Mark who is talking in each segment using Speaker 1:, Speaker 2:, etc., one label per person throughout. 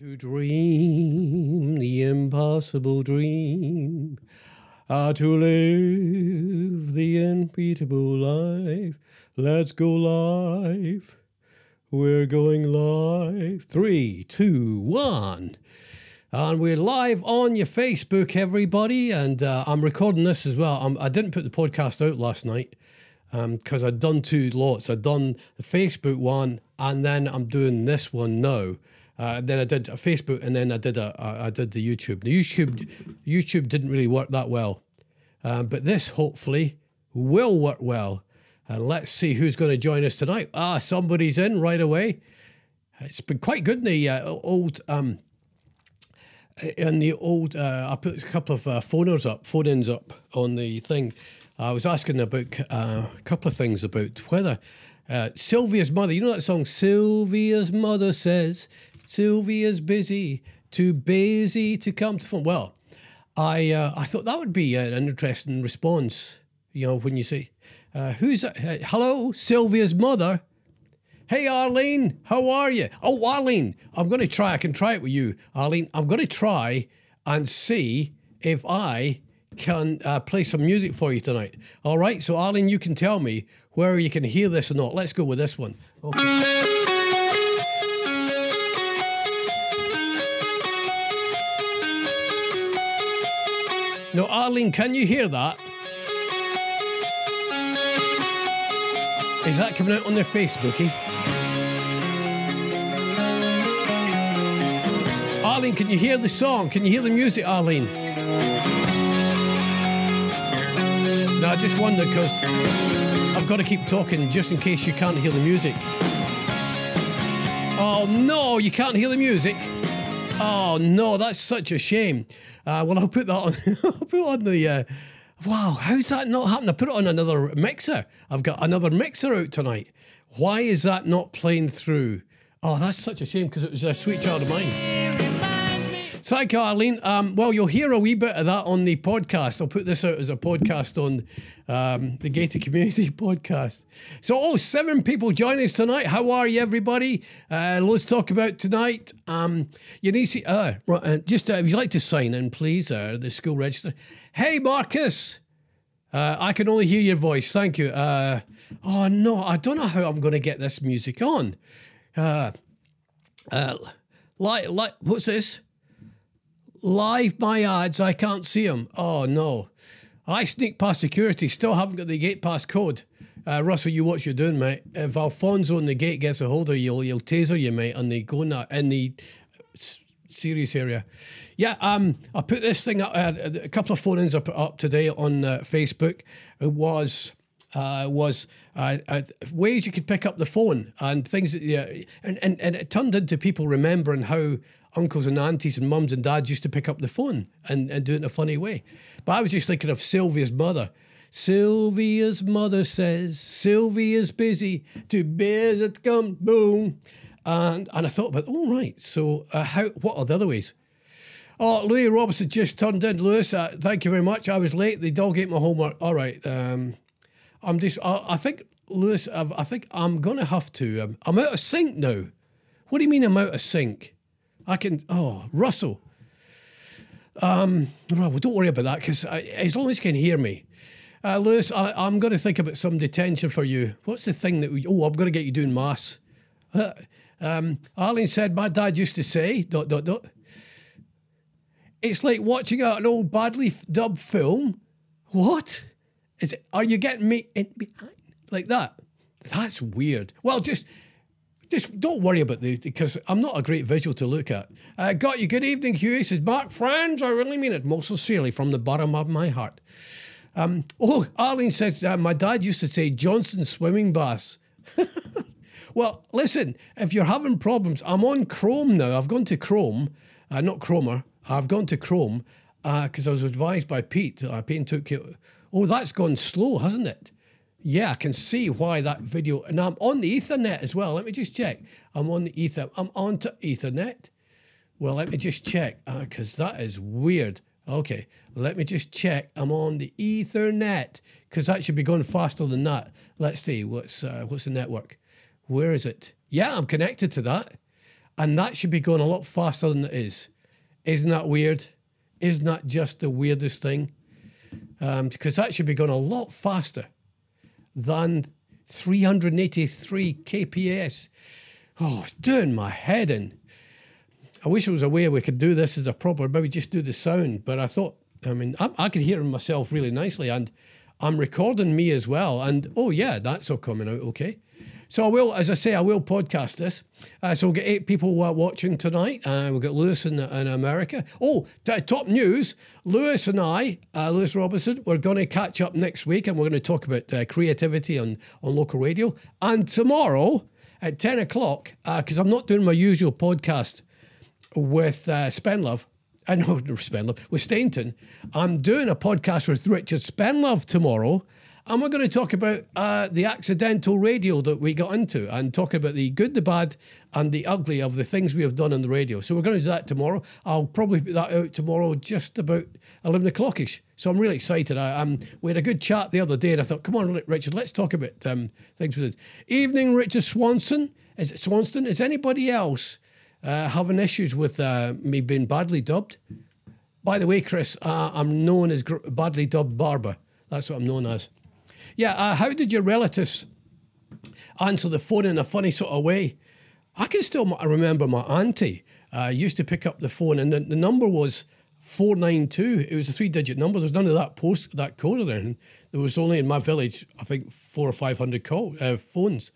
Speaker 1: To dream the impossible dream, ah, to live the unbeatable life. Let's go live. We're going live. Three, two, one. And we're live on your Facebook, everybody. And uh, I'm recording this as well. I'm, I did not put the podcast out last night because um, I'd done two lots. I'd done the Facebook one, and then I'm doing this one now. Uh, then I did a Facebook, and then I did a, a I did the YouTube. The YouTube YouTube didn't really work that well, um, but this hopefully will work well. And let's see who's going to join us tonight. Ah, somebody's in right away. It's been quite good in the uh, old um, in the old. Uh, I put a couple of uh, phoners up, phone ins up on the thing. I was asking about uh, a couple of things about whether uh, Sylvia's mother. You know that song, Sylvia's mother says Sylvia's busy, too busy to come to phone. Well, I uh, I thought that would be an interesting response. You know, when you say, uh, "Who's? Uh, hello, Sylvia's mother." Hey, Arlene, how are you? Oh, Arlene, I'm going to try. I can try it with you, Arlene. I'm going to try and see if I can uh, play some music for you tonight. All right. So, Arlene, you can tell me where you can hear this or not. Let's go with this one. Okay. No, Arlene, can you hear that? Is that coming out on their Facebooky? Arlene, can you hear the song? Can you hear the music, Arlene? No, I just wonder because I've got to keep talking just in case you can't hear the music. Oh no, you can't hear the music. Oh no, that's such a shame. Uh, well, I'll put that on. I'll put on the. Uh, wow, how's that not happening? I put it on another mixer. I've got another mixer out tonight. Why is that not playing through? Oh, that's such a shame because it was a sweet child of mine. Thank you. Um, well, you'll hear a wee bit of that on the podcast. I'll put this out as a podcast on um, the Gated Community podcast. So, oh, seven people join us tonight. How are you, everybody? Uh, let's talk about tonight. Um, you need to, uh, right, uh, just uh, if you'd like to sign in, please, uh, the school register. Hey, Marcus. Uh, I can only hear your voice. Thank you. Uh, oh, no, I don't know how I'm going to get this music on. Uh, uh, like, like, what's this? Live my ads, I can't see them. Oh no. I sneak past security, still haven't got the gate pass code. Uh, Russell, you watch you're doing, mate. If Alfonso in the gate gets a hold of you, he'll, taser you, mate, and they go in, that, in the serious area. Yeah, um, I put this thing up, uh, a couple of phone-ins I put up today on uh, Facebook. It was uh, was uh, uh, ways you could pick up the phone and things that yeah, and, and and it turned into people remembering how uncles and aunties and mums and dads used to pick up the phone and, and do it in a funny way. But I was just thinking of Sylvia's mother. Sylvia's mother says Sylvia's busy, too busy to come boom. And and I thought about, all oh, right, so uh, how what are the other ways? Oh, Louis Robertson just turned in. Lewis, uh, thank you very much. I was late. The dog ate my homework. All right. Um, I'm just, I, I think, Lewis, I've, i think I'm to have to, um, I'm out of sync now. What do you mean I'm out of sync? I can. Oh, Russell. Um, well, don't worry about that because as long as you can hear me, uh, Lewis, I, am going to think about some detention for you. What's the thing that? We, oh, I'm going to get you doing mass. Uh, um, Arlene said, "My dad used to say dot dot dot." It's like watching an old badly dubbed film. What is it? Are you getting me in behind like that? That's weird. Well, just just don't worry about the because I'm not a great visual to look at. Uh, got you. Good evening. He says, Mark, friends, I really mean it most sincerely from the bottom of my heart. Um, oh, Arlene says, uh, my dad used to say Johnson swimming baths. well, listen, if you're having problems, I'm on Chrome now. I've gone to Chrome, uh, not Chromer. I've gone to Chrome because uh, I was advised by Pete. Pete took it. Oh, that's gone slow, hasn't it? Yeah, I can see why that video. And I'm on the Ethernet as well. Let me just check. I'm on the Ether. I'm on to Ethernet. Well, let me just check because uh, that is weird. Okay, let me just check. I'm on the Ethernet because that should be going faster than that. Let's see what's uh, what's the network. Where is it? Yeah, I'm connected to that. And that should be going a lot faster than it is. Isn't that weird? Isn't that just the weirdest thing? Um, because that should be going a lot faster than 383 kps. Oh, it's doing my head in. I wish there was a way we could do this as a proper, maybe just do the sound. But I thought, I mean, I, I could hear myself really nicely, and I'm recording me as well. And oh yeah, that's all coming out okay. So I will, as I say, I will podcast this. Uh, so we'll get eight people uh, watching tonight. Uh, we'll get Lewis in, in America. Oh, t- top news! Lewis and I, uh, Lewis Robinson, we're going to catch up next week, and we're going to talk about uh, creativity on on local radio. And tomorrow at ten o'clock, because uh, I'm not doing my usual podcast with uh, Spenlove. I know Spenlove with Stainton. I'm doing a podcast with Richard Spenlove tomorrow, and we're going to talk about uh, the accidental radio that we got into, and talk about the good, the bad, and the ugly of the things we have done on the radio. So we're going to do that tomorrow. I'll probably put that out tomorrow, just about eleven o'clockish. So I'm really excited. I, um, we had a good chat the other day, and I thought, come on, Richard, let's talk about um, things with it. Evening, Richard Swanson. Is it? Is anybody else? uh, having issues with uh, me being badly dubbed. By the way, Chris, I'm known as badly dubbed Barber. That's what I'm known as. Yeah, uh, how did your relatives answer the phone in a funny sort of way? I can still remember my auntie uh, used to pick up the phone, and the, the number was 492. It was a three digit number. There's none of that post, that code or anything. There was only in my village, I think, four or 500 call, uh, phones.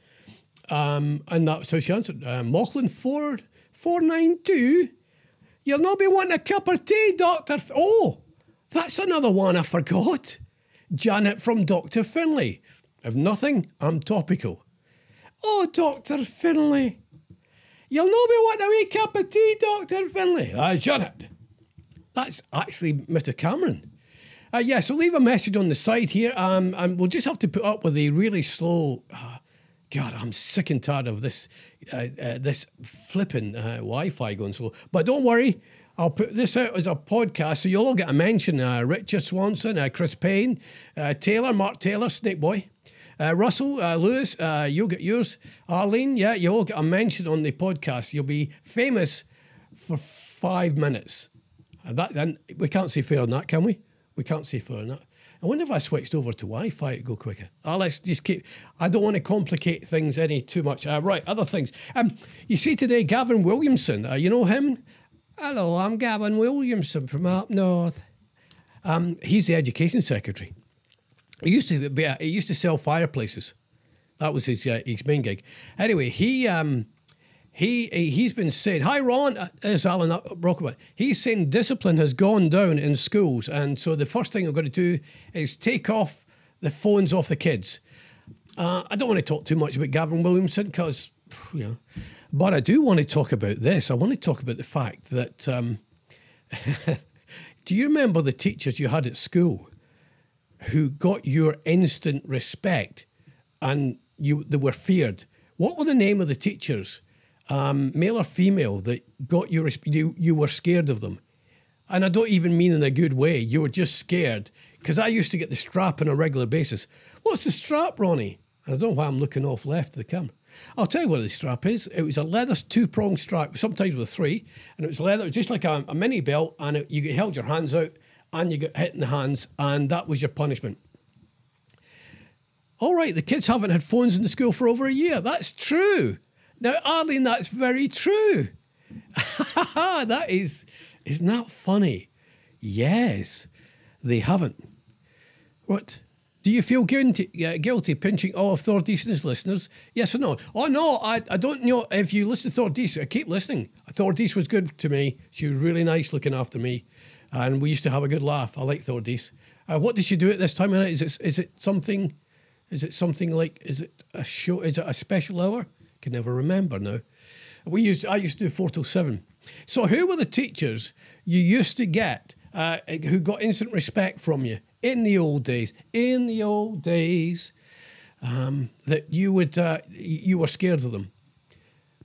Speaker 1: Um, and that's how she answered. Uh, Ford 492? You'll not be wanting a cup of tea, Doctor. Oh, that's another one I forgot. Janet from Dr. Finlay. If nothing, I'm topical. Oh, Dr. Finlay. You'll not be wanting a wee cup of tea, Dr. Finlay. Ah, Janet. That's actually Mr. Cameron. Uh, yeah, so leave a message on the side here, um, and we'll just have to put up with the really slow. Uh, God, I'm sick and tired of this uh, uh, this flipping uh, Wi-Fi going slow. But don't worry, I'll put this out as a podcast, so you'll all get a mention. Uh, Richard Swanson, uh, Chris Payne, uh, Taylor, Mark Taylor, Snake Boy. Russell, Lewis, you'll get yours. Arlene, yeah, you'll all get a mention on the podcast. You'll be famous for five minutes. And that, and we can't say fair on that, can we? We can't say fair on that. I wonder if I switched over to Wi-Fi it'd go quicker. Oh, let's just keep. I don't want to complicate things any too much. Uh, right, other things. Um, you see today, Gavin Williamson. Uh, you know him? Hello, I'm Gavin Williamson from up north. Um, he's the education secretary. He used to be. he used to sell fireplaces. That was his uh, his main gig. Anyway, he um, he he's been saying, "Hi, Ron." Uh, it's Alan Brockwell. He's saying discipline has gone down in schools, and so the first thing I'm going to do is take off the phones off the kids. Uh, I don't want to talk too much about Gavin Williamson because, you know, but I do want to talk about this. I want to talk about the fact that. Um, do you remember the teachers you had at school who got your instant respect, and you they were feared? What were the name of the teachers? um, male or female, that got you, you, you were scared of them. And I don't even mean in a good way. You were just scared. Because I used to get the strap on a regular basis. What's the strap, Ronnie? I don't know why I'm looking off left of the camera. I'll tell you what the strap is. It was a leather two prong strap, sometimes with three, and it was leather, it was just like a, a mini belt, and it, you held your hands out and you got hit in the hands, and that was your punishment. All right, the kids haven't had phones in the school for over a year. That's true. Now, Arlene, that's very true. that is, isn't that funny? Yes, they haven't. What? Do you feel guilty, uh, guilty pinching all of Thordison's listeners? Yes or no? Oh, no, I, I don't know. If you listen to Thordis, I keep listening. Thor Thordis was good to me. She was really nice looking after me. And we used to have a good laugh. I like Thordis. Uh, what did she do at this time of night? Is it, is it something? Is it something like? Is it a show? Is it a special hour? can never remember now. We used I used to do four till seven. So who were the teachers you used to get uh, who got instant respect from you in the old days? In the old days, um, that you would uh, you were scared of them,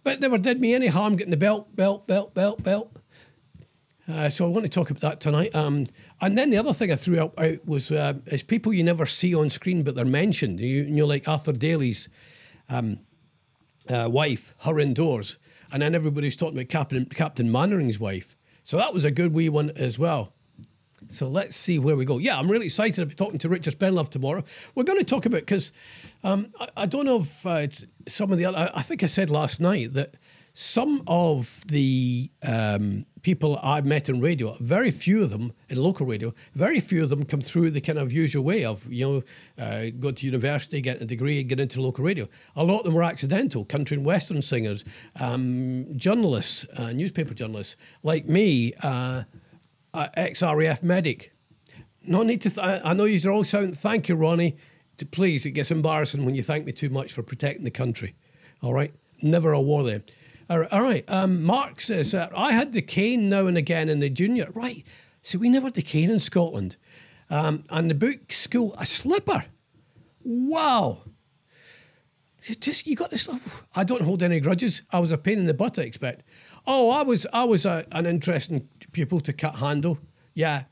Speaker 1: but it never did me any harm getting the belt, belt, belt, belt, belt. Uh, so I want to talk about that tonight. Um, and then the other thing I threw out, out was uh, is people you never see on screen, but they're mentioned. You, you know, like Arthur Daley's um, uh, wife, her indoors. and then everybody's talking about Captain Captain Mainwaring's wife. So that was a good wee one as well. So let's see where we go. Yeah, I'm really excited about talking to Richard Spenlove tomorrow. We're going to talk about because um, I, I, don't know if uh, some of the other. I, I think I said last night that some of the um, people I've met in radio, very few of them in local radio, very few of them come through the kind of usual way of, you know, uh, go to university, get a degree, get into local radio. A lot of them were accidental, country and western singers, um, journalists, uh, newspaper journalists, like me, uh, ex-RAF medic. No need to, th- I know you're all sound, thank you, Ronnie. To, please, it gets embarrassing when you thank me too much for protecting the country. All right? Never a war there. All right. Um, Mark says, uh, I had the cane now and again in the junior. Right. So we never had the cane in Scotland. Um, and the book school, a slipper. Wow. Just you got this. I don't hold any grudges. I was a pain in the butt, I expect. Oh, I was I was a, an interesting pupil to cut handle. Yeah,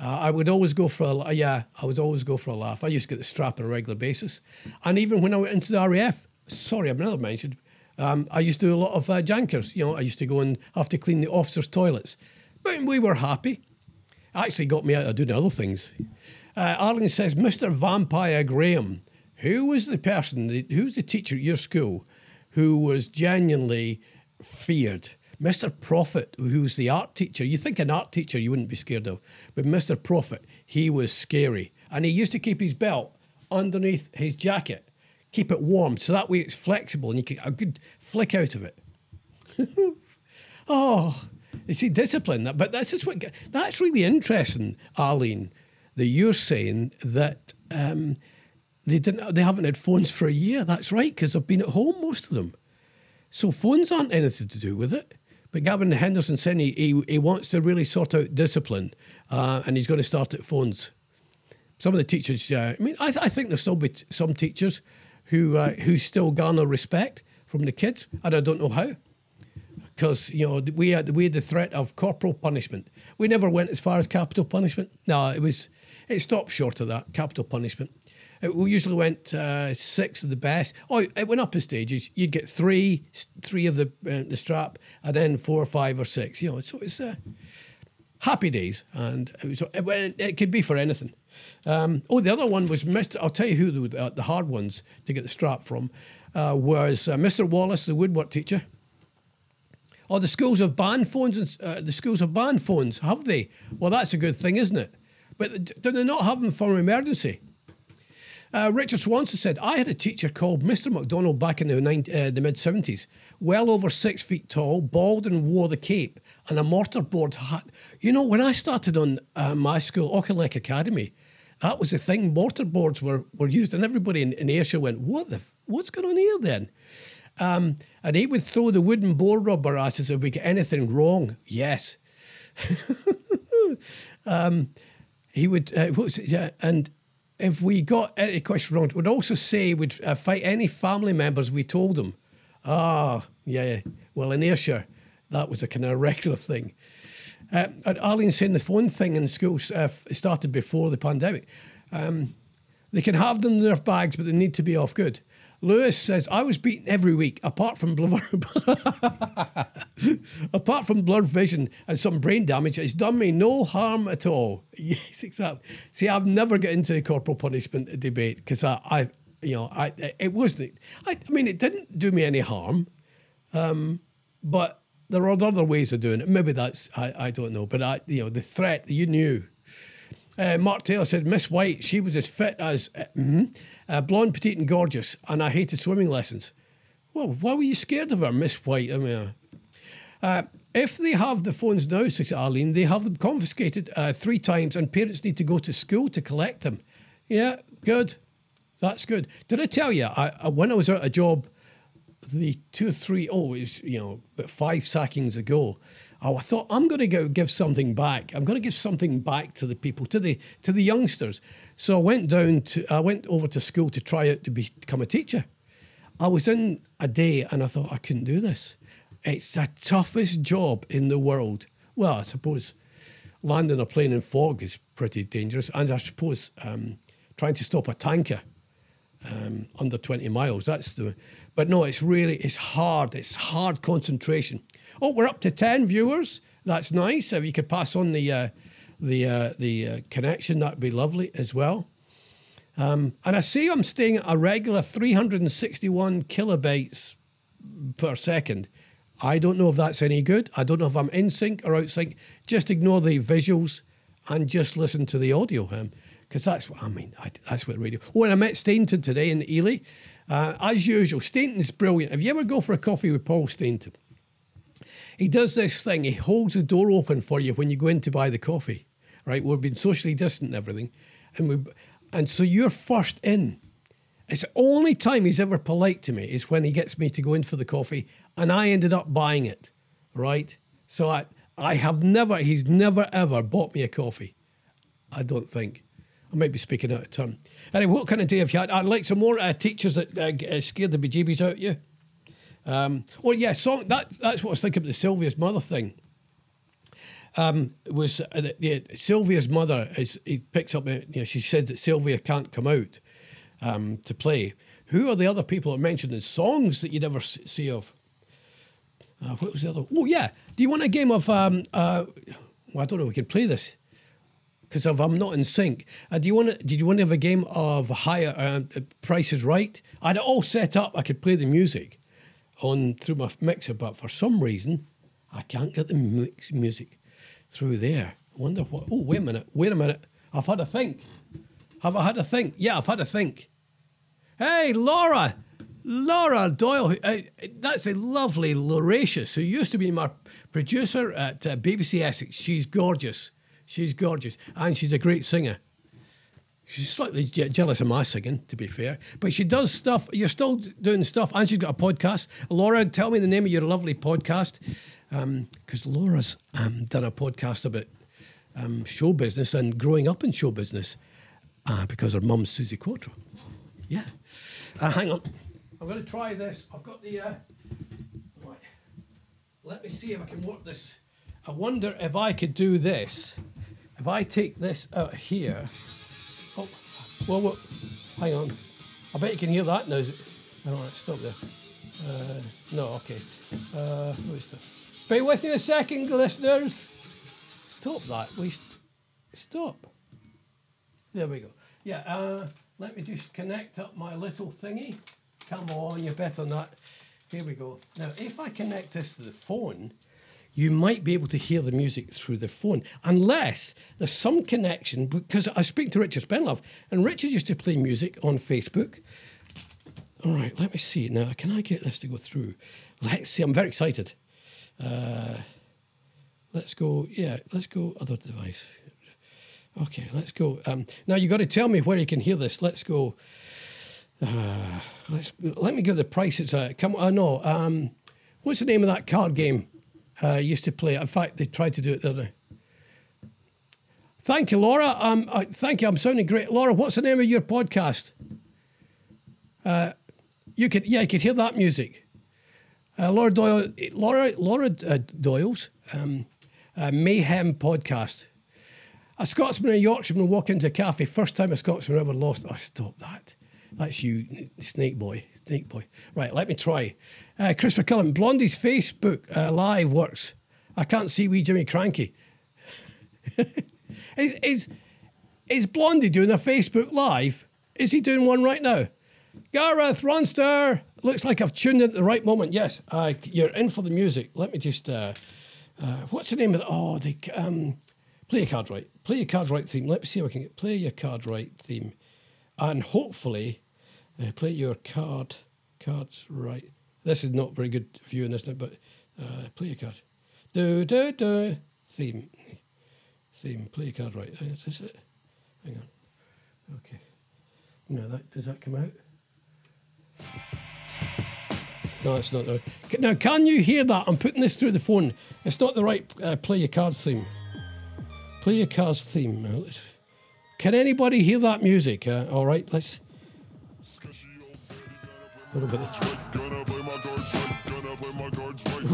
Speaker 1: uh, I would always go for a yeah. I would always go for a laugh. I used to get the strap on a regular basis, and even when I went into the RAF. Sorry, I've never mentioned um, I used to do a lot of uh, jankers. You know, I used to go and have to clean the officers' toilets, but we were happy. Actually, got me out of doing other things. Uh, Arlene says, Mr. Vampire Graham, who was the person, who's the teacher at your school who was genuinely feared? Mr. Prophet, who was the art teacher, you think an art teacher you wouldn't be scared of, but Mr. Prophet, he was scary. And he used to keep his belt underneath his jacket keep it warm so that way it's flexible and you get a good flick out of it. oh, you see, discipline. That but that's just what that's really interesting, Arlene, that you're saying that um, they didn't they haven't had phones for a year. That's right, because they've been at home most of them. So phones aren't anything to do with it. But Gavin Henderson said he, he, he wants to really sort out discipline uh, and he's going to start at phones. Some of the teachers, uh, I mean, I, th- I think there'll still be t- some teachers who uh, who still garner respect from the kids, and I don't know how. Because you know we had we had the threat of corporal punishment. We never went as far as capital punishment. No, it was it stopped short of that capital punishment. We usually went uh, six of the best. Oh, it went up in stages. You'd get three, three of the uh, the strap, and then four, five, or six. You know, so it's uh, happy days, and it, was, it, it could be for anything. Um, oh, the other one was Mr. I'll tell you who the, uh, the hard ones to get the strap from uh, was uh, Mr. Wallace, the woodwork teacher. Oh, the schools have banned phones. And, the schools have banned phones, have they? Well, that's a good thing, isn't it? But do they not have them for emergency? Uh, Richard Swanson said, I had a teacher called Mr. McDonald back in the, uh, the mid 70s, well over six feet tall, bald and wore the cape and a mortarboard hat. You know, when I started on uh, my school, Auchinleck Academy, that was the thing. Mortarboards were, were used, and everybody in, in Ayrshire went, "What the? What's going on here then?" Um, and he would throw the wooden bore rubber at us if we get anything wrong. Yes. um, he would, uh, yeah, and if we got any question wrong, would also say we'd uh, fight any family members we told them. Ah, yeah. Well, in Ayrshire, that was a kind of regular thing. Uh, Arlene saying the phone thing in schools uh, started before the pandemic. Um, they can have them in their bags, but they need to be off good. Lewis says, I was beaten every week, apart from apart from blurred vision and some brain damage. It's done me no harm at all. Yes, exactly. See, I've never got into the corporal punishment debate because I, I, you know, I it wasn't. I, I mean, it didn't do me any harm, um, but there are other ways of doing it. Maybe that's I, I don't know, but I you know the threat you knew. Uh, Mark Taylor said Miss White, she was as fit as uh, mm-hmm, uh, blonde, petite, and gorgeous, and I hated swimming lessons. Well, why were you scared of her, Miss White? I mean, uh, if they have the phones now, says Arlene, they have them confiscated uh, three times, and parents need to go to school to collect them. Yeah, good. That's good. Did I tell you? I, when I was at a job the two or three, oh, it was, you know, about five sackings ago, oh, I thought I'm going to go give something back. I'm going to give something back to the people, to the to the youngsters. So I went down to, I went over to school to try out to be, become a teacher. I was in a day and I thought I couldn't do this. It's the toughest job in the world. Well, I suppose landing a plane in fog is pretty dangerous, and I suppose um, trying to stop a tanker um, under 20 miles. That's the, but no, it's really, it's hard. It's hard concentration. Oh, we're up to 10 viewers. That's nice. If you could pass on the, uh, the, uh, the uh, connection, that'd be lovely as well. Um, and I see I'm staying at a regular 361 kilobytes per second. I don't know if that's any good. I don't know if I'm in sync or out sync. Just ignore the visuals and just listen to the audio. Because um, that's what I mean. I, that's what radio. Oh, and I met Stainton today in Ely. Uh, as usual, Stainton's brilliant. If you ever go for a coffee with Paul Stainton, he does this thing. He holds the door open for you when you go in to buy the coffee. Right? We've been socially distant and everything, and we and so you're first in. It's the only time he's ever polite to me is when he gets me to go in for the coffee, and I ended up buying it, right? So I, I have never, he's never ever bought me a coffee. I don't think. I might be speaking out of turn. Anyway, what kind of day have you had? I'd like some more uh, teachers that uh, uh scared the bejeebies out of you. Um, well, yeah, song. That that's what I was thinking about the Sylvia's mother thing. Um, was uh, the, Sylvia's mother is he picks up. Uh, you know, she said that Sylvia can't come out um, to play. Who are the other people that mentioned in songs that you never see of? Uh, what was the other? Oh yeah. Do you want a game of? Um, uh, well, I don't know. We can play this because if I'm not in sync. Uh, do you want? To, did you want to have a game of higher uh, Price is Right? I had it all set up. I could play the music on through my mixer, but for some reason, I can't get the mix, music through there. I wonder what. Oh, wait a minute. Wait a minute. I've had a think. Have I had a think? Yeah, I've had a think. Hey, Laura. Laura Doyle, uh, that's a lovely Lauratius, who used to be my producer at uh, BBC Essex. She's gorgeous. She's gorgeous. And she's a great singer. She's slightly je- jealous of my singing, to be fair. But she does stuff. You're still doing stuff. And she's got a podcast. Laura, tell me the name of your lovely podcast. Because um, Laura's um, done a podcast about um, show business and growing up in show business uh, because her mum's Suzi Quatro. Yeah. Uh, hang on. I'm going to try this. I've got the. Uh, right. Let me see if I can work this. I wonder if I could do this. If I take this out here. Well, hang on. I bet you can hear that now. Is it? All right, stop there. Uh, no, okay. Uh, where's the? Bear with me a second, listeners. Stop that. We st- stop. There we go. Yeah. Uh, let me just connect up my little thingy. Come on, you're better that. Here we go. Now, if I connect this to the phone, you might be able to hear the music through the phone, unless there's some connection. Because I speak to Richard Spenlove, and Richard used to play music on Facebook. All right, let me see. Now, can I get this to go through? Let's see. I'm very excited. Uh, let's go. Yeah, let's go other device. Okay, let's go. Um, now, you got to tell me where you can hear this. Let's go. Uh, let's let me get the price. It's uh, come. I uh, know. Um, what's the name of that card game? Uh, used to play. In fact, they tried to do it the other day. Thank you, Laura. Um, uh, thank you. I'm sounding great, Laura. What's the name of your podcast? Uh, you could, yeah, you could hear that music. Uh, Laura Doyle, Laura, Laura uh, Doyle's um, Mayhem podcast. A Scotsman and a Yorkshireman walk into a cafe. First time a Scotsman ever lost. Oh, stop that. That's you, Snake Boy. Snake Boy. Right, let me try. Uh, Christopher Cullen, Blondie's Facebook uh, live works. I can't see wee Jimmy Krankie. is, is, is Blondie doing a Facebook live? Is he doing one right now? Gareth Ronster, looks like I've tuned in at the right moment. Yes, you're in for the music. Let me just. Uh, uh, what's the name of the? Oh, the um, play your card right. Play your card right theme. Let me see if I can get play your card right theme and hopefully uh, play your card cards right. This is not very good viewing, isn't it? But uh, play your card. Do do do theme theme. Play your card right. Is this it? Hang on. Okay. No, that does that come out? No, it's not. Now, can you hear that? I'm putting this through the phone. It's not the right uh, play your cards theme. Play your cards theme. Can anybody hear that music? Uh, all right, let's. What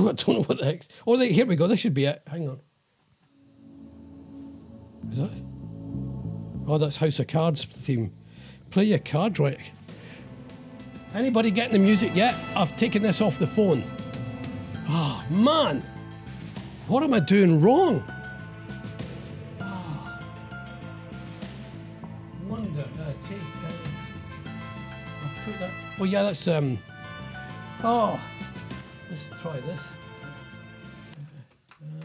Speaker 1: I don't know what the heck. Oh, they, here we go. This should be it. Hang on. Is that? Oh, that's House of Cards theme. Play your card right. Anybody getting the music yet? I've taken this off the phone. Oh, man. What am I doing wrong? Oh, yeah, that's. um. Oh. Let's try this. Uh,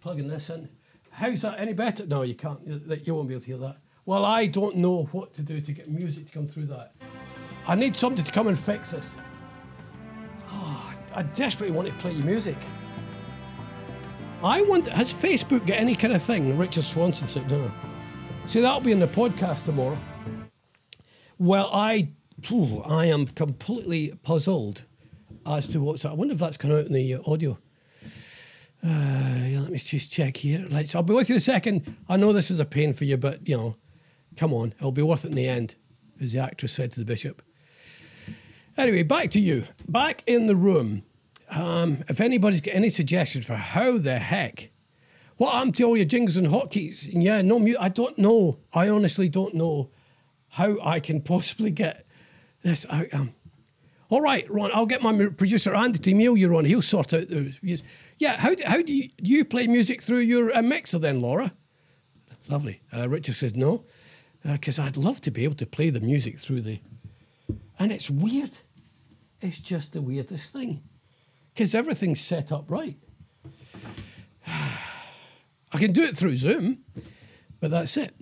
Speaker 1: plugging this in. How's that any better? No, you can't. You won't be able to hear that. Well, I don't know what to do to get music to come through that. I need somebody to come and fix this. Oh, I desperately want to play your music. I want. Has Facebook got any kind of thing? Richard Swanson said no. See, that'll be in the podcast tomorrow. Well, I, phew, I am completely puzzled as to what's. I wonder if that's coming out in the uh, audio. Uh, yeah, let me just check here. Let's. I'll be with you in a second. I know this is a pain for you, but you know, come on, it'll be worth it in the end, as the actress said to the bishop. Anyway, back to you. Back in the room. Um, if anybody's got any suggestions for how the heck, what happened to all your jingles and hotkeys? And yeah, no mute. I don't know. I honestly don't know how I can possibly get this out. Um, all right, Ron, I'll get my producer Andy to email you, Ron. He'll sort out the. Yeah, how do, how do you, do you play music through your uh, mixer then, Laura? Lovely. Uh, Richard says no, because uh, I'd love to be able to play the music through the. And it's weird. It's just the weirdest thing because everything's set up right. I can do it through Zoom, but that's it.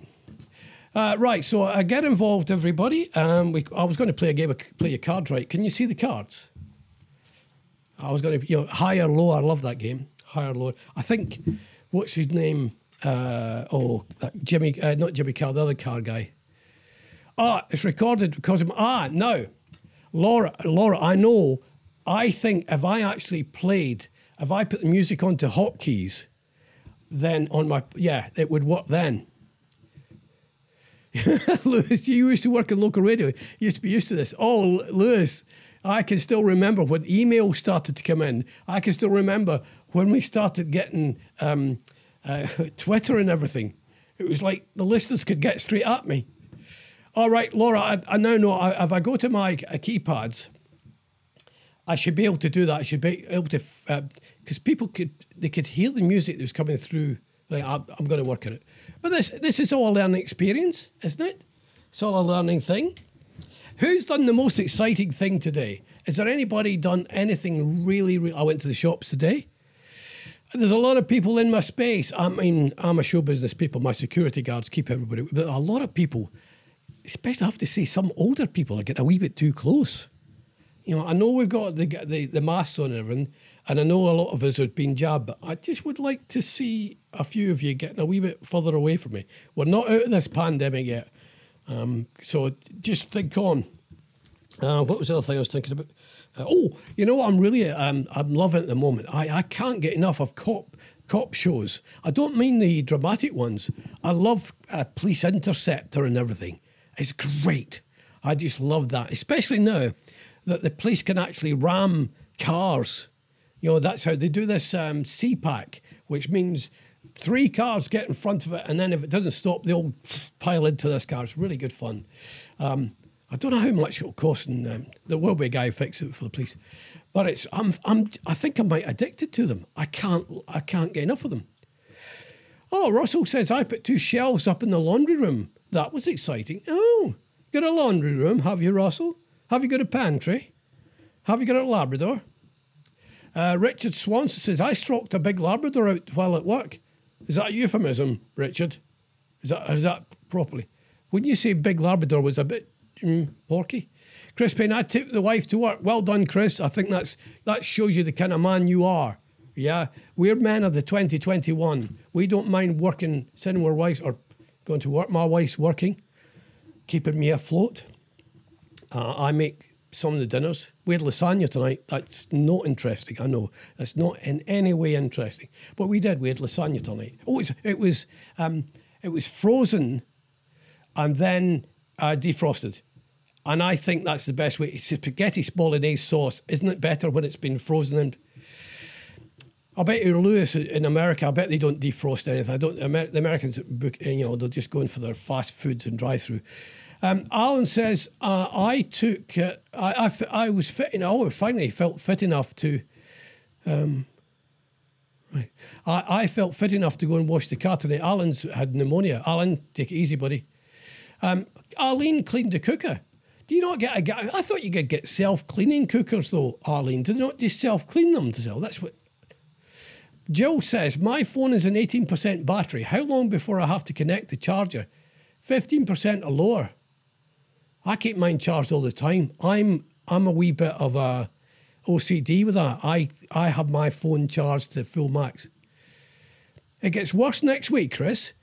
Speaker 1: Uh, right, so I get involved, everybody. Um, we, I was going to play a game, of, play your cards right. Can you see the cards? I was going to, you know, higher, lower. I love that game. Higher, lower. I think, what's his name? Uh, oh, Jimmy, uh, not Jimmy Carr, the other car guy. Ah, it's recorded because of, ah, no. Laura, Laura, I know I think if I actually played, if I put the music onto hotkeys, then on my yeah, it would work then. Lewis, you used to work in local radio. You used to be used to this. Oh, Lewis, I can still remember when email started to come in. I can still remember when we started getting um, uh, Twitter and everything. It was like the listeners could get straight at me. All right, Laura, I, I now know I, if I go to my uh, keypads I should be able to do that. I should be able to, because uh, people could they could hear the music that was coming through. Like I, am going to work it, but this this is all a learning experience, isn't it? It's all a learning thing. Who's done the most exciting thing today? Is there anybody done anything really? really I went to the shops today. There's a lot of people in my space. I mean, I'm a show business people. My security guards keep everybody, but a lot of people, especially I have to say, some older people are getting a wee bit too close you know, I know we've got the the, the masks on and everything, and I know a lot of us have been jabbed, but I just would like to see a few of you getting a wee bit further away from me. We're not out of this pandemic yet, um, so just think on. Uh, what was the other thing I was thinking about? Uh, oh, you know what I'm really um, I'm loving at the moment. I, I can't get enough of cop cop shows. I don't mean the dramatic ones. I love uh, Police Interceptor and everything. It's great. I just love that, especially now that the police can actually ram cars. You know, that's how they do this um, TPAC, which means three cars get in front of it, and then if it doesn't stop, they all pile into this car. It's really good fun. Um, I don't know how much it'll cost, and um, there will be a guy who fixes it for the police. But it's I'm I'm I think I might addicted to them. I can't I can't get enough of them. Oh, Russell says I put two shelves up in the laundry room. That was exciting. Oh, got a laundry room, have you, Russell? Have you got a pantry? Have you got a Labrador? Uh, Richard Swanson says, I stroked a big Labrador out while at work. Is that a euphemism, Richard? Is that, is that properly? Wouldn't you say big Labrador was a bit mm, porky? Chris Payne, I took the wife to work. Well done, Chris. I think that's that shows you the kind of man you are. Yeah, we're men of the 2021. We don't mind working, sending our wives or going to work. My wife's working, keeping me afloat. Uh, I make some of the dinners. We had lasagna tonight. That's not interesting. I know that's not in any way interesting. But we did. We had lasagna tonight. Oh, it was um, it was frozen, and then uh, defrosted. And I think that's the best way. It's spaghetti bolognese sauce. Isn't it better when it's been frozen? And I bet you Lewis in America. I bet they don't defrost anything. I don't. Amer- the Americans, you know, they're just going for their fast foods and drive through. Um, Alan says, uh, I took, uh, I, I, I was fit enough, oh, finally felt fit enough to, um, right. I, I felt fit enough to go and wash the car tonight. Alan's had pneumonia. Alan, take it easy, buddy. Um, Arlene cleaned the cooker. Do you not get a guy? I thought you could get self cleaning cookers though, Arlene. Do not just self clean them to sell. That's what. Jill says, My phone is an 18% battery. How long before I have to connect the charger? 15% or lower. I keep mine charged all the time. I'm I'm a wee bit of a OCD with that. I I have my phone charged to full max. It gets worse next week, Chris.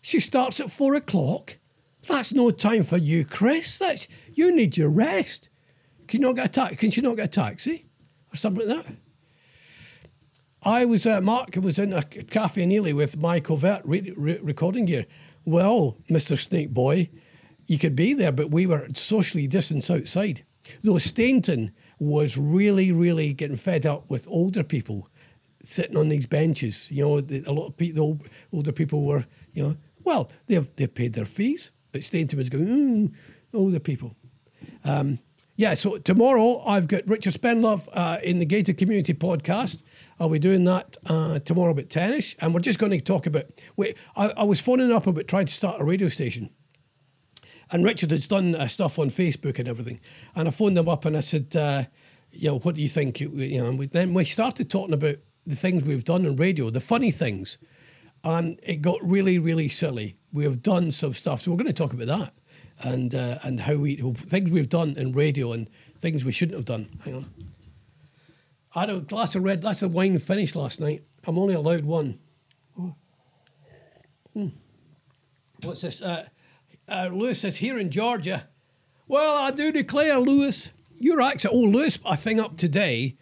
Speaker 1: She starts at four o'clock. That's no time for you, Chris. That's you need your rest. Can you not get a taxi? Can she not get a taxi or something like that? I was uh, Mark was in a cafe in Ely with my covert re- re- recording gear. Well, Mister Snake Boy, you could be there, but we were socially distanced outside. Though Stainton was really, really getting fed up with older people sitting on these benches. You know, a lot of people, the older people were, you know, well, they've they've paid their fees, but Stainton was going, mm, older people. Um, yeah, so tomorrow I've got Richard Spenlove uh, in the Gated Community podcast. I'll be doing that uh, tomorrow about 10ish. And we're just going to talk about. Wait, I, I, was phoning up about trying to start a radio station. And Richard has done uh, stuff on Facebook and everything. And I phoned them up and I said, uh, you know, what do you think? You know, and we, then we started talking about the things we've done in radio, the funny things. And it got really, really silly. We have done some stuff. So we're going to talk about that and uh, and how we things we've done in radio and things we shouldn't have done. Hang on. I had a glass of red, glass of wine finished last night. I'm only allowed one. Oh. Hmm. What's this? Uh, uh, Lewis says here in Georgia. Well, I do declare, Lewis, your accent. Oh, Lewis, I thing up today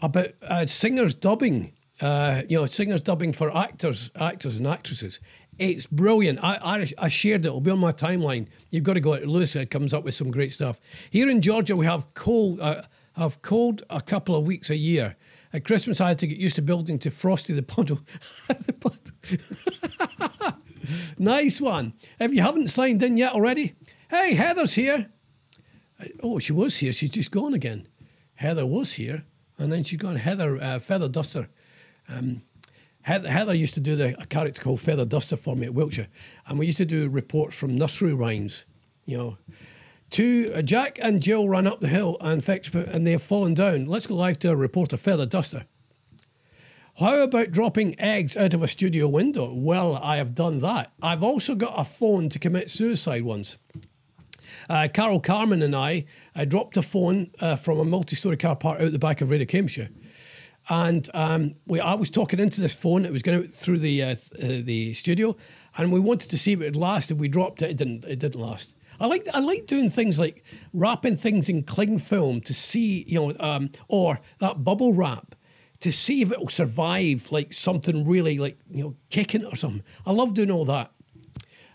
Speaker 1: about uh, singers dubbing. Uh, you know, singers dubbing for actors, actors and actresses. It's brilliant. I, I, I, shared it. It'll be on my timeline. You've got to go. Lewis comes up with some great stuff. Here in Georgia, we have cold. Uh, have cold a couple of weeks a year. At Christmas, I had to get used to building to Frosty the Puddle. nice one. If you haven't signed in yet already, hey, Heather's here. Oh, she was here. She's just gone again. Heather was here, and then she's gone. Heather uh, Feather Duster. Um, Heather, used to do the, a character called Feather Duster for me at Wiltshire, and we used to do reports from nursery rhymes. You know, two uh, Jack and Jill ran up the hill and and they have fallen down. Let's go live to a reporter, Feather Duster. How about dropping eggs out of a studio window? Well, I have done that. I've also got a phone to commit suicide once. Uh, Carol Carmen and I, I dropped a phone uh, from a multi-story car park out the back of Radio Cambridgeshire and um, we, I was talking into this phone. It was going through the uh, uh, the studio, and we wanted to see if it would last. We dropped it, it didn't. It didn't last. I like I like doing things like wrapping things in cling film to see, you know, um, or that bubble wrap to see if it will survive, like something really like you know kicking or something. I love doing all that.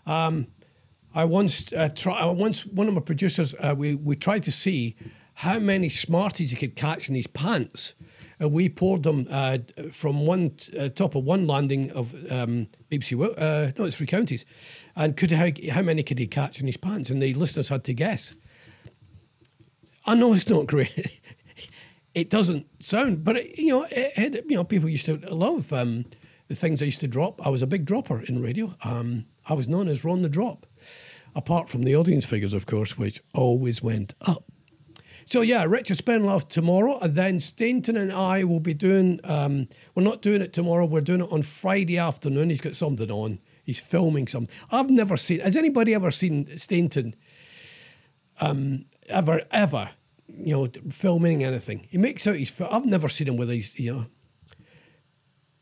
Speaker 1: Um, I once uh, try. Once one of my producers, uh, we we tried to see how many Smarties he could catch in his pants uh, we poured them uh, from one uh, top of one landing of um, BBC. Uh, no, it's three counties, and could how, how many could he catch in his pants? And the listeners had to guess. I know it's not great. It doesn't sound, but it, you know, it, you know, people used to love um, the things I used to drop. I was a big dropper in radio. Um, I was known as Ron the Drop, apart from the audience figures, of course, which always went up. So yeah, Richard Spenlove tomorrow, and then Stainton and I will be doing. Um, we're not doing it tomorrow. We're doing it on Friday afternoon. He's got something on. He's filming something. I've never seen. Has anybody ever seen Stainton? Um, ever, ever, you know, filming anything. He makes out he's. I've never seen him with his, you know.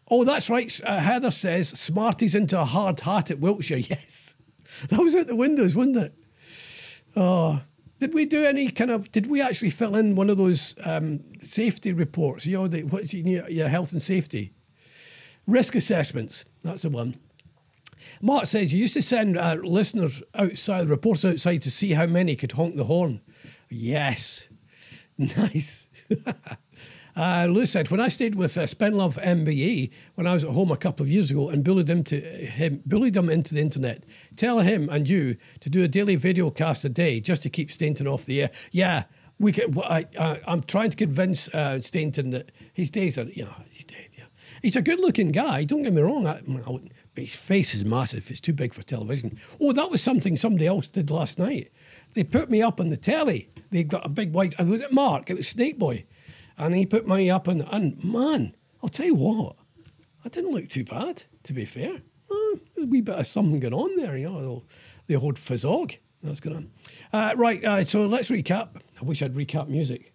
Speaker 1: Oh, that's right. Uh, Heather says Smarties into a hard hat at Wiltshire. Yes, that was out the windows, wasn't it? Oh, did we do any kind of? Did we actually fill in one of those um, safety reports? You know, the, what's your, your health and safety risk assessments? That's the one. Mark says you used to send uh, listeners outside, reporters outside, to see how many could honk the horn. Yes, nice. Uh, Lou said, when I stayed with uh, Spenlove MBE when I was at home a couple of years ago and bullied him to him, bullied him into the internet, tell him and you to do a daily video cast a day just to keep Stainton off the air. Yeah, we can. I, I, I'm trying to convince uh, Stainton that his days are, you know, he's dead. Yeah, he's a good-looking guy. Don't get me wrong. I, I wouldn't- his face is massive. It's too big for television. Oh, that was something somebody else did last night. They put me up on the telly. They got a big white. I was it Mark? It was Snake Boy, and he put me up on. And man, I'll tell you what, I didn't look too bad. To be fair, Uh, a wee bit of something going on there. You know, the old fizzog that's going on. Uh, right. Uh, so let's recap. I wish I'd recap music.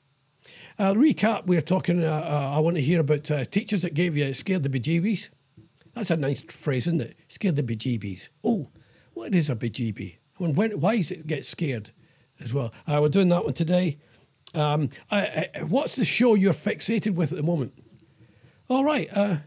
Speaker 1: Uh, recap. We're talking. Uh, uh, I want to hear about uh, teachers that gave you scared the bejeebies. That's a nice phrase, isn't it? Scared the bejeebies. Oh, what is a bejeebie? When, when, why does it get scared as well? Uh, we're doing that one today. Um, I, I, what's the show you're fixated with at the moment? All right. Uh,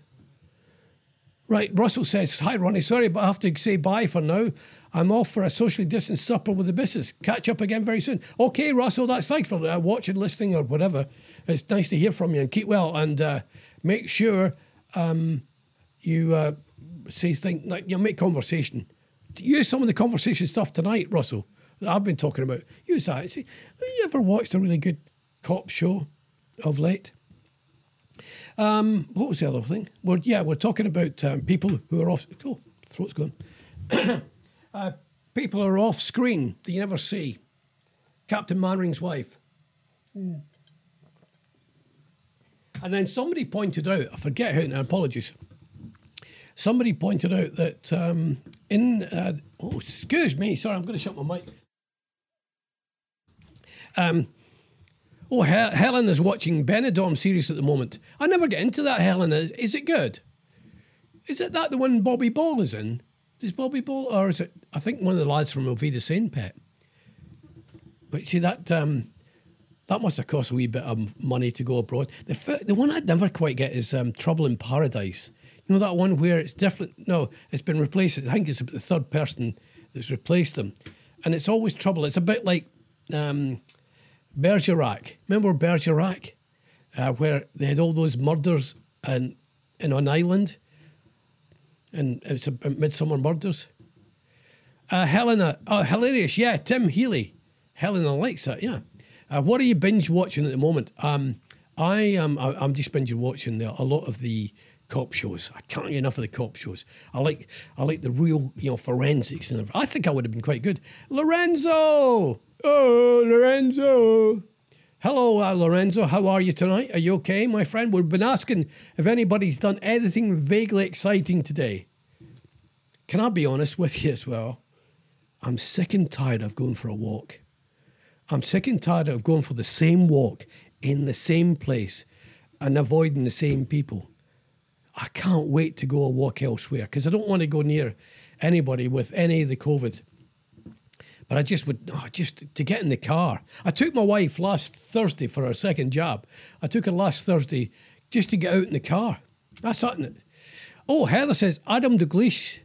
Speaker 1: right. Russell says, Hi, Ronnie. Sorry, but I have to say bye for now. I'm off for a socially distanced supper with the missus. Catch up again very soon. Okay, Russell, that's thanks for uh, watching, listening, or whatever. It's nice to hear from you and keep well. And uh, make sure um, you uh, say things like you make conversation. Use some of the conversation stuff tonight, Russell, that I've been talking about. Use that. Say, have you ever watched a really good cop show of late? Um, what was the other thing? Well, yeah, we're talking about um, people who are off. Oh, throat's gone. uh, people who are off screen that you never see. Captain Mainwaring's wife. And then somebody pointed out, I forget who, and apologies. Somebody pointed out that um, in, uh, oh, excuse me, sorry, I'm going to shut my mic. Um, oh, Hel- Helen is watching Benidorm series at the moment. I never get into that, Helen. Is, is it good? Is it that the one Bobby Ball is in? Does Bobby Ball, or is it, I think one of the lads from Auf Wiedersehen Pet? But see, that um, that must have cost a wee bit of money to go abroad. The, fi- the one I never quite get is um, Trouble in Paradise. You know that one where it's different? No, it's been replaced. I think it's the third person that's replaced them, and it's always trouble. It's a bit like um, Bergerac. Remember Bergerac, uh, where they had all those murders and in an island, and it's a, a Midsomer Murders. Uh, Helena, oh, hilarious, yeah. Tim Healy, Helena likes that, yeah. Uh, what are you binge watching at the moment? Um, I am. I'm just binge watching the, a lot of the cop shows. I can't get enough of the cop shows. I like. I like the real, you know, forensics and everything. I think I would have been quite good. Lorenzo, oh Lorenzo. Hello, uh, Lorenzo. How are you tonight? Are you okay, my friend? We've been asking if anybody's done anything vaguely exciting today. Can I be honest with you as well? I'm sick and tired of going for a walk. I'm sick and tired of going for the same walk in the same place and avoiding the same people. I can't wait to go a walk elsewhere because I don't want to go near anybody with any of the COVID. But I just would, oh, just to get in the car. I took my wife last Thursday for her second job. I took her last Thursday just to get out in the car. That's something. Oh, Heather says Adam Dalgliesh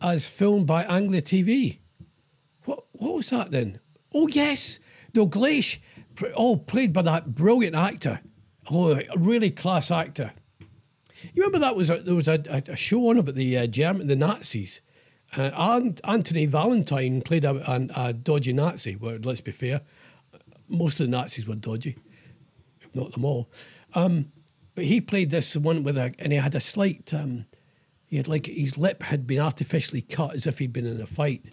Speaker 1: as filmed by Anglia TV. What what was that then? Oh yes, Dalgliesh, pr- oh played by that brilliant actor. Oh, a really class actor. You remember that was a, there was a, a, show on about the uh, German the Nazis. Uh, and Anthony Valentine played a, a, a dodgy Nazi. Well, let's be fair, most of the Nazis were dodgy, if not them all. Um, but he played this one with a, and he had a slight. Um, he had like his lip had been artificially cut as if he'd been in a fight.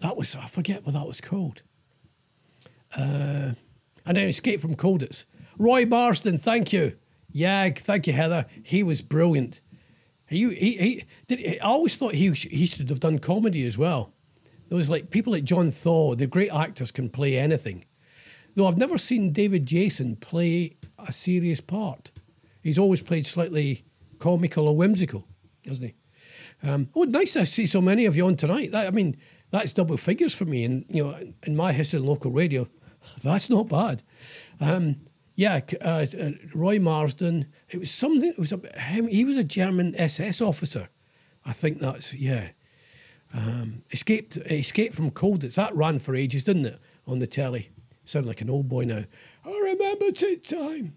Speaker 1: That was I forget what that was called. Uh, and then Escape from Colditz. Roy Marsden, thank you. Yeah, thank you, Heather. He was brilliant. He he, he did. I always thought he he should have done comedy as well. There was like people like John Thaw. The great actors can play anything. Though I've never seen David Jason play a serious part. He's always played slightly comical or whimsical, hasn't he? Um, oh, nice to see so many of you on tonight. That, I mean, that's double figures for me. And you know, in my history in local radio, that's not bad. Um, yeah, uh, uh, Roy Marsden. It was something. It was a, him. He was a German SS officer. I think that's yeah. Um, escaped escaped from Colditz. That ran for ages, didn't it? On the telly. Sound like an old boy now. I remember tea time.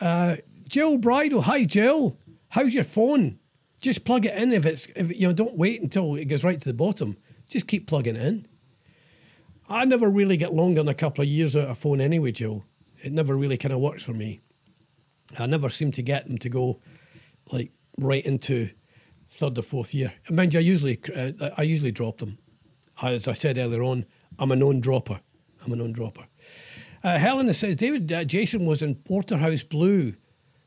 Speaker 1: Uh, Jill Bridle, hi Jill. How's your phone? Just plug it in if it's if you know. Don't wait until it goes right to the bottom. Just keep plugging it in. I never really get longer than a couple of years out of phone anyway, Jill. It never really kind of works for me. I never seem to get them to go like right into third or fourth year. Mind you, I usually uh, I usually drop them. As I said earlier on, I'm a known dropper. I'm a known dropper. Uh, Helena says David uh, Jason was in Porterhouse Blue.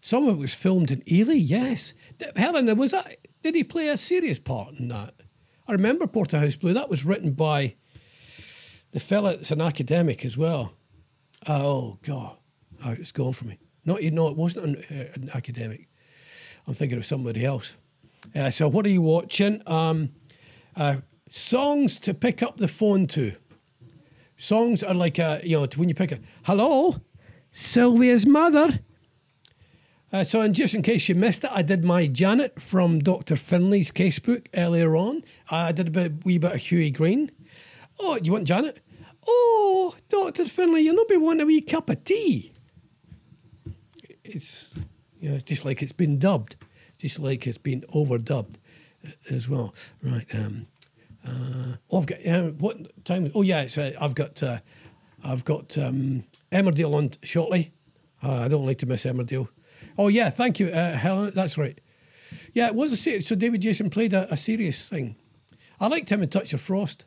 Speaker 1: Some of it was filmed in Ely. Yes, D- Helena was that? Did he play a serious part in that? I remember Porterhouse Blue. That was written by the fella that's an academic as well. Oh God, oh, it's gone for me. Not you know, it wasn't an, uh, an academic. I'm thinking of somebody else. Uh, so what are you watching? Um, uh, songs to pick up the phone to. Songs are like a, you know when you pick a hello, Sylvia's mother. Uh, so, and just in case you missed it, I did my Janet from Dr. Finlay's casebook earlier on. I did a bit, wee bit of Hughie Green. Oh, you want Janet? Oh, Dr. Finlay, you'll not be wanting a wee cup of tea. It's, you know, it's just like it's been dubbed, just like it's been overdubbed uh, as well. Right. Um, uh, oh, I've got uh, what time? Oh, yeah, it's uh, I've got uh, I've got um, Emmerdale on shortly. Uh, I don't like to miss Emmerdale. Oh yeah, thank you, uh, Helen. That's right. Yeah, it was a. So David Jason played a, a serious thing. I liked him in Touch of Frost.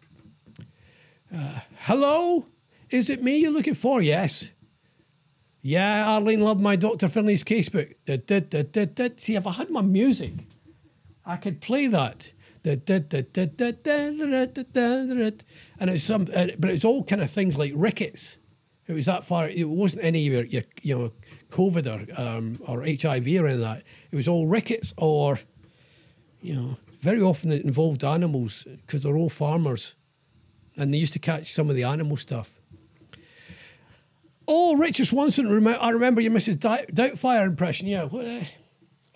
Speaker 1: Uh, hello? Is it me you're looking for? Yes. Yeah, Arlene loved my Dr. Finlay's casebook. Did, did, did, did, did. See, if I had my music, I could play that. And it's some, but it's all kind of things like rickets. It was that far. It wasn't any your, your you know COVID or um, or HIV or any of that. It was all rickets or, you know, very often it involved animals because they're all farmers and they used to catch some of the animal stuff. Oh, Richard Swanson. I remember your Mrs. Doubtfire impression. Yeah. What? Uh,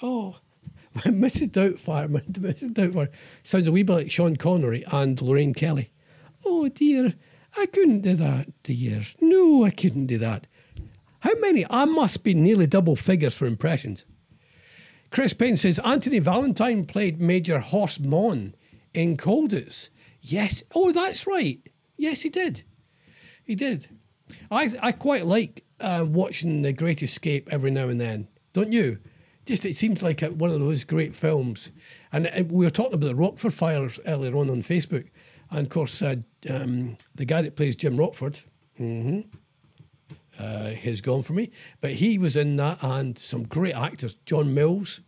Speaker 1: oh, Mrs. Doubtfire. Mrs. Doubtfire sounds a wee bit like Sean Connery and Lorraine Kelly. Oh dear, I couldn't do that, dear. No, I couldn't do that. How many? I must be nearly double figures for impressions. Chris Payne says Anthony Valentine played Major Horst Mohn in Colditz. Yes. Oh, that's right. Yes, he did. He did. I I quite like uh, watching The Great Escape every now and then. Don't you? Just it seems like a, one of those great films. And, and, we were talking about the Rockford Files earlier on on Facebook, and of course uh, um, the guy that plays Jim Rockford. Mm-hmm, uh, has gone for me. But he was in that, and some great actors, John Mills,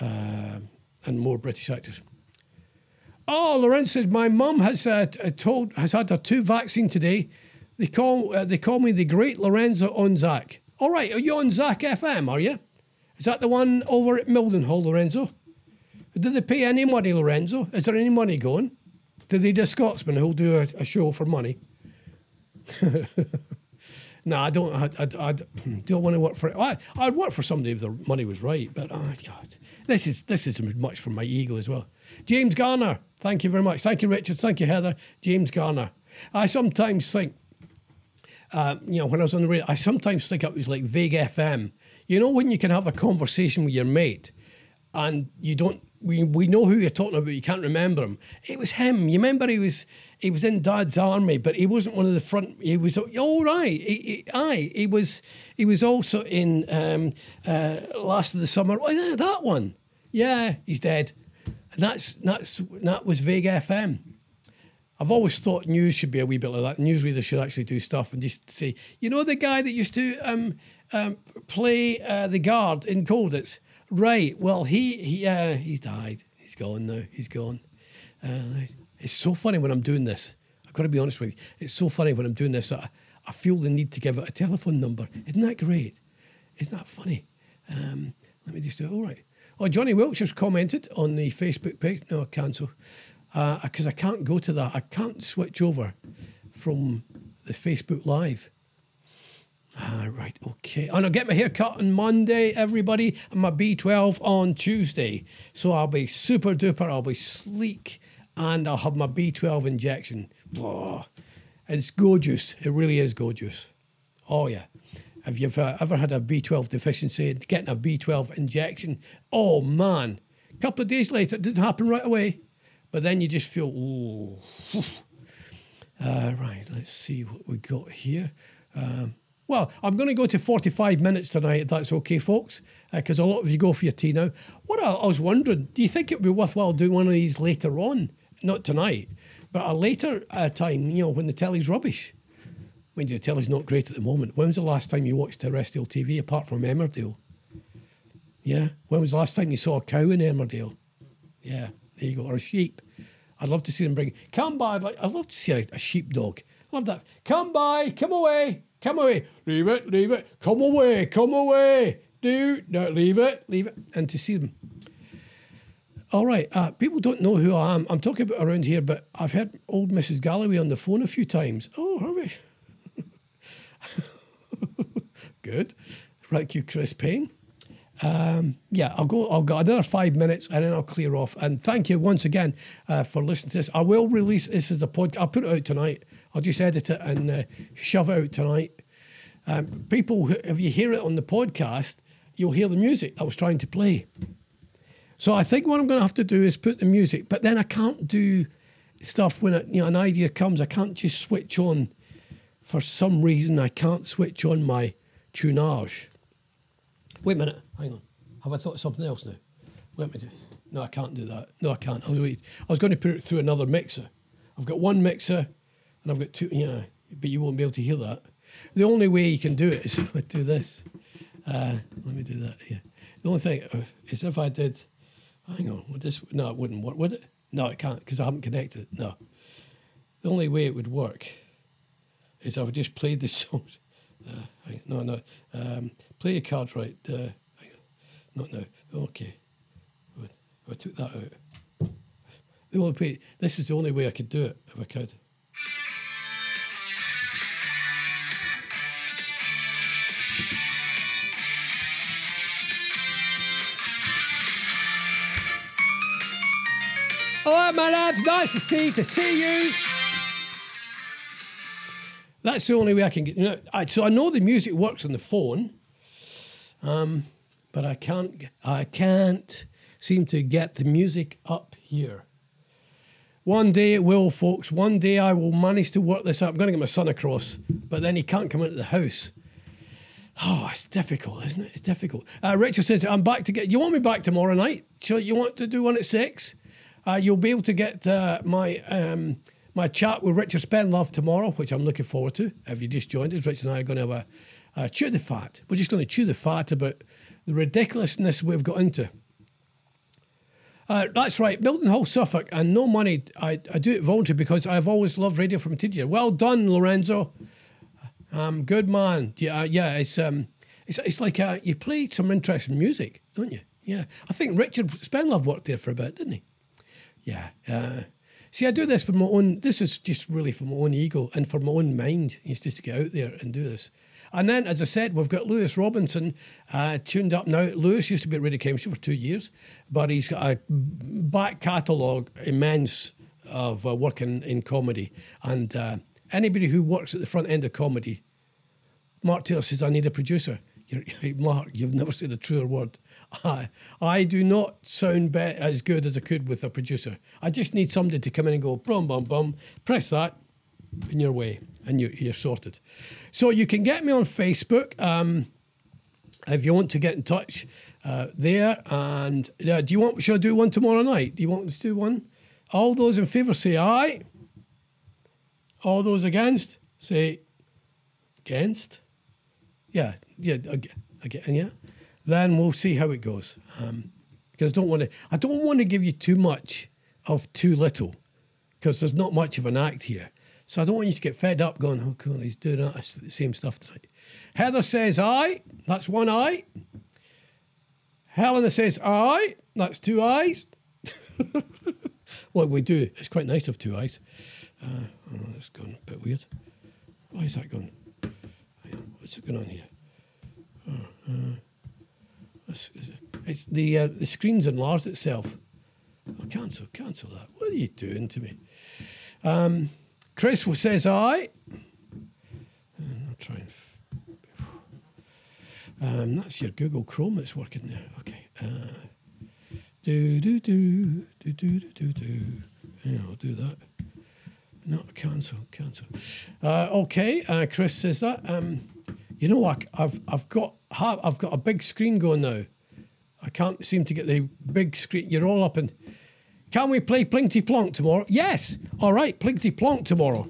Speaker 1: uh, and more British actors. Oh, Lorenz says my mum has uh, told has had her two vaccine today. They call uh, they call me the Great Lorenzo on Zach. All right, are you on Zach FM? Are you? Is that the one over at Mildenhall, Lorenzo? Did they pay any money, Lorenzo? Is there any money going? Did they do Scotsman who'll do a, a show for money? No, I don't. I, I, I don't want to work for. I, I'd work for somebody if the money was right. But oh God, this is this is much for my ego as well. James Garner, thank you very much. Thank you, Richard. Thank you, Heather. James Garner. I sometimes think, uh, you know, when I was on the radio, I sometimes think it was like Vague FM. You know, when you can have a conversation with your mate, and you don't. We, we know who you're talking about. You can't remember him. It was him. You remember he was he was in Dad's army, but he wasn't one of the front. He was all right. He, he, aye, he was. He was also in um, uh, Last of the Summer. Oh, yeah, that one. Yeah, he's dead. That's that's that was Vague FM. I've always thought news should be a wee bit like that. Newsreaders should actually do stuff and just say, you know, the guy that used to um, um, play uh, the guard in Colditz, right? Well, he he uh, he's died. He's gone now. He's gone. Uh, it's so funny when I'm doing this. I've got to be honest with you. It's so funny when I'm doing this that I, I feel the need to give it a telephone number. Isn't that great? Isn't that funny? Um, let me just do it. All right. Oh, Johnny Wiltshire's commented on the Facebook page. No, cancel. Because uh, I can't go to that. I can't switch over from the Facebook Live. Ah, right, okay. And I'll get my hair cut on Monday, everybody, and my B12 on Tuesday. So I'll be super duper, I'll be sleek and I'll have my B12 injection. Blah. It's gorgeous. It really is gorgeous. Oh, yeah. If you've uh, ever had a B12 deficiency, getting a B12 injection, oh man, a couple of days later, it didn't happen right away, but then you just feel, oh. Uh, right, let's see what we got here. Um, well, I'm going to go to 45 minutes tonight, if that's okay, folks, because uh, a lot of you go for your tea now. What I, I was wondering, do you think it would be worthwhile doing one of these later on? Not tonight, but a later uh, time, you know, when the telly's rubbish. When the telly's not great at the moment. When was the last time you watched terrestrial TV apart from Emmerdale? Yeah. When was the last time you saw a cow in Emmerdale? Yeah, there you go, or a sheep. I'd love to see them bring. Come by, like I'd love to see a, a sheepdog. I love that. Come by, come away, come away. Leave it, leave it. Come away, come away. Do no, leave it, leave it, and to see them. All right, uh, people don't know who I am. I'm talking about around here, but I've heard old Mrs. Galloway on the phone a few times. Oh, have we? Good. Right, you, Chris Payne. Um, yeah, I'll go. I'll go another five minutes and then I'll clear off. And thank you once again uh, for listening to this. I will release this as a podcast. I'll put it out tonight. I'll just edit it and uh, shove it out tonight. Um, people, if you hear it on the podcast, you'll hear the music I was trying to play. So I think what I'm going to have to do is put the music, but then I can't do stuff when you know an idea comes. I can't just switch on. For some reason, I can't switch on my tunage. Wait a minute. Hang on. Have I thought of something else now? Let me do. No, I can't do that. No, I can't. I was. I was going to put it through another mixer. I've got one mixer, and I've got two. Yeah, but you won't be able to hear that. The only way you can do it is if I do this. Uh, let me do that here. The only thing uh, is if I did. Hang on. Would this? No, it wouldn't work. Would it? No, it can't because I haven't connected. It. No. The only way it would work is if I just played this song. Uh, no, no. Um, play your cards right. Uh, not now. Okay. I took that out. The only way, this is the only way I could do it if I could. All right, my lads, nice to see to see you. That's the only way I can get. You know, I, so I know the music works on the phone, um, but I can't. I can't seem to get the music up here. One day it will, folks. One day I will manage to work this out. I'm going to get my son across, but then he can't come into the house. Oh, it's difficult, isn't it? It's difficult. Uh, Richard says, I'm back to get. You want me back tomorrow night? So you want to do one at six? Uh, you'll be able to get uh, my um, my chat with Richard Spenlove tomorrow, which I'm looking forward to. If you just joined us, Richard and I are going to chew the fat. We're just going to chew the fat about the ridiculousness we've got into. Uh, that's right, Mildenhall, Suffolk, and no money. I, I do it voluntarily because I've always loved radio from a teenager. Well done, Lorenzo. Um, good man. Yeah, yeah. It's um, it's it's like uh, you play some interesting music, don't you? Yeah. I think Richard Spenlove worked there for a bit, didn't he? Yeah. Uh, See, I do this for my own. This is just really for my own ego and for my own mind. It's just to get out there and do this. And then, as I said, we've got Lewis Robinson uh, tuned up now. Lewis used to be at Radio Chemistry for two years, but he's got a back catalogue immense of uh, working in comedy. And uh, anybody who works at the front end of comedy, Mark Taylor says, I need a producer. You're, Mark, you've never said a truer word. I, I do not sound be- as good as I could with a producer. I just need somebody to come in and go, bum, bum, bum, press that, in your way, and you, you're sorted. So you can get me on Facebook um, if you want to get in touch uh, there. And uh, do you want? Should I do one tomorrow night? Do you want to do one? All those in favour say aye. All those against say against. Yeah, yeah, again, yeah. Then we'll see how it goes. Um, because I don't want to. I don't want to give you too much of too little, because there's not much of an act here. So I don't want you to get fed up going, oh, cool, he's doing that, the same stuff tonight. Heather says aye. That's one eye. Helena says aye. That's two eyes. what we do, it's quite nice of two eyes. Uh, oh, that's gone a bit weird. Why is that gone? What's going on here? Oh, uh, it's, it's the uh, the screen's enlarged itself. Oh, cancel, cancel that. What are you doing to me? Um, Chris says I. Mm, I'll try and. Um, that's your Google Chrome that's working there. Okay. Uh, do do do do do do do do. I'll do that. No, cancel, cancel. Uh, okay, uh, Chris says that. Um, you know what? I've I've got I've got a big screen going now. I can't seem to get the big screen. You're all up and. Can we play Plinkety Plonk tomorrow? Yes. All right, Plinkety Plonk tomorrow.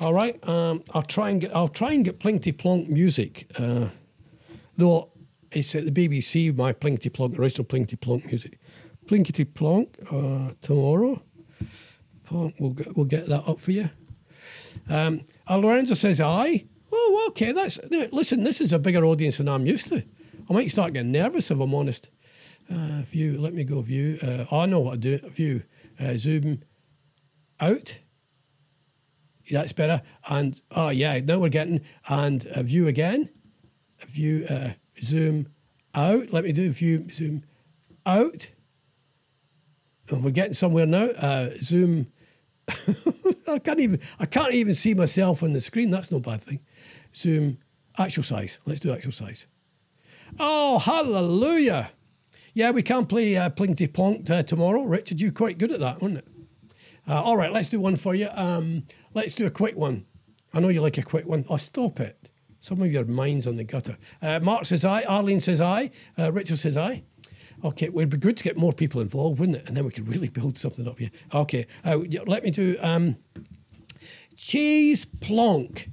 Speaker 1: All right. Um, I'll try and get I'll try and get Plinkety Plonk music. Uh, though it's at the BBC, my Plinkety Plonk, original Plinkety Plonk music. Plinkety Plonk uh, tomorrow. We'll get, we'll get that up for you. Um, Lorenzo says, aye. Oh, okay. That's listen. This is a bigger audience than I'm used to. I might start getting nervous if I'm honest. Uh, view. Let me go view. Uh, oh, I know what to do. View. Uh, zoom out. That's better. And oh yeah, now we're getting and a view again. A view. Uh, zoom out. Let me do view. Zoom out. And we're getting somewhere now. Uh, zoom I can't even I can't even see myself on the screen. That's no bad thing. Zoom actual size. Let's do actual size. Oh, hallelujah! Yeah, we can play uh, Plinkety Plonk uh, tomorrow. Richard, you quite good at that, weren't it? Uh, all right, let's do one for you. Um, let's do a quick one. I know you like a quick one. Oh, stop it. Some of your mind's on the gutter. Uh, Mark says aye. Arlene says aye. Uh, Richard says aye. Okay, it would be good to get more people involved, wouldn't it? And then we could really build something up here. Okay, uh, let me do um, cheese plonk,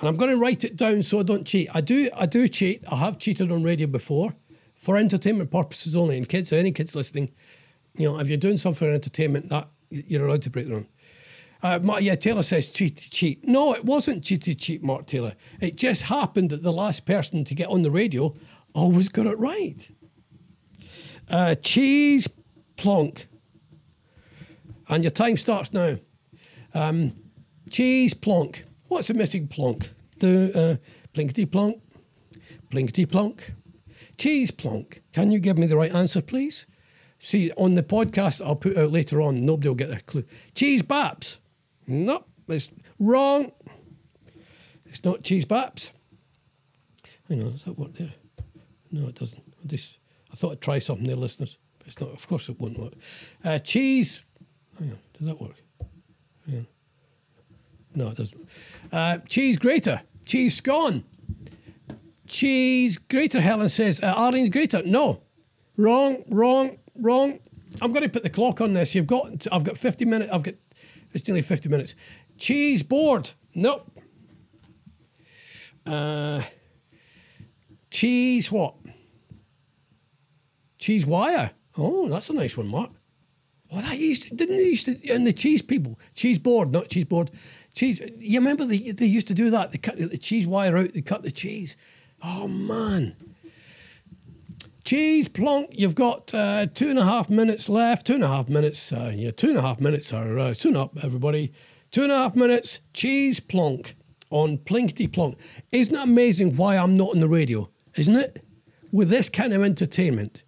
Speaker 1: and I'm going to write it down so I don't cheat. I do, I do cheat. I have cheated on radio before, for entertainment purposes only. And kids, any kids listening, you know, if you're doing something for entertainment, that you're allowed to break the rule. Uh, yeah, Taylor says cheat cheat. No, it wasn't cheat cheat, Mark Taylor. It just happened that the last person to get on the radio always got it right. Uh, cheese plonk. And your time starts now. Um, cheese plonk. What's a missing plonk? Do uh, plinkety plonk, plinkety plonk, cheese plonk. Can you give me the right answer, please? See, on the podcast I'll put out later on, nobody will get a clue. Cheese baps. Nope, it's wrong. It's not cheese baps. Hang on, does that work there? No, it doesn't. This I thought I'd try something there, listeners. But it's not. Of course, it won't work. Uh, cheese. Hang on. Did that work? Hang on. No, it doesn't. Uh, cheese grater. Cheese scone. Cheese grater. Helen says. Uh, Arlene's grater. No. Wrong. Wrong. Wrong. I'm going to put the clock on this. You've got. I've got 50 minutes. I've got. It's nearly 50 minutes. Cheese board. Nope. Uh, cheese what? Cheese wire. Oh, that's a nice one, Mark. Oh, that used to, didn't they used to and the cheese people cheese board, not cheese board, cheese. You remember they they used to do that? They cut the cheese wire out. They cut the cheese. Oh man. Cheese plonk. You've got uh, two and a half minutes left. Two and a half minutes. Uh, yeah, two and a half minutes are uh, soon up, everybody. Two and a half minutes. Cheese plonk on Plinkety Plonk. Isn't it amazing why I'm not on the radio? Isn't it? With this kind of entertainment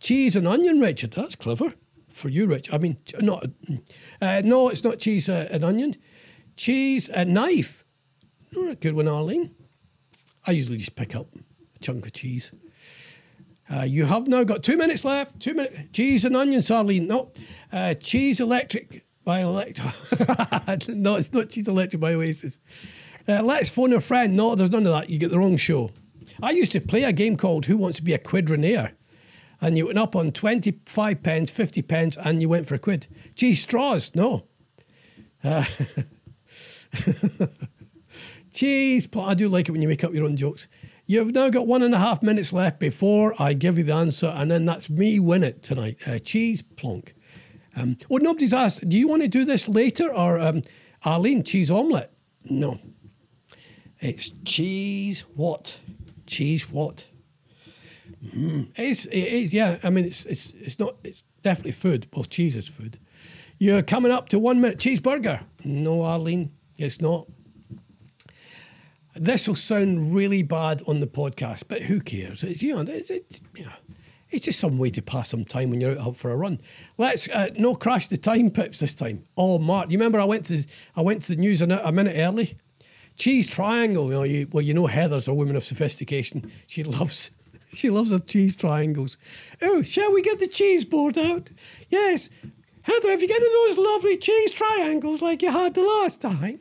Speaker 1: Cheese and onion, Richard. That's clever for you, Rich. I mean, not. Uh, no, it's not cheese uh, and onion. Cheese and knife. Oh, good one, Arlene. I usually just pick up a chunk of cheese. Uh, you have now got two minutes left. Two minutes. Cheese and onions, Arlene. No. Uh, cheese electric by electro. no, it's not cheese electric by Oasis. Uh, let's phone a friend. No, there's none of that. You get the wrong show. I used to play a game called Who Wants to Be a Quadrinaire? and you went up on 25 pence, 50 pence, and you went for a quid. Cheese straws, no. Uh, Cheese, I do like it when you make up your own jokes. You've now got one and a half minutes left before I give you the answer, and then that's me win it tonight. Uh, cheese plonk. Um, oh, nobody's asked, do you want to do this later or um, Arlene, cheese omelette? No. It's cheese what? Cheese what? Mm. It's, it is, yeah. I mean, it's, it's, it's not, it's definitely food. Well, cheese is food. You're coming up to one minute. Cheeseburger. No, Arlene, it's not. This will sound really bad on the podcast, but who cares? It's, you know, it's, it's, you know, it's just some way to pass some time when you're out for a run. Let's uh, no crash the time pips this time. Oh, Mark, you remember I went to I went to the news a, minute early. cheese triangle. You know, you, well, you know Heather's a woman of sophistication. She loves she loves her cheese triangles. Oh, shall we get the cheese board out? Yes. Heather, have you got those lovely cheese triangles like you had the last time?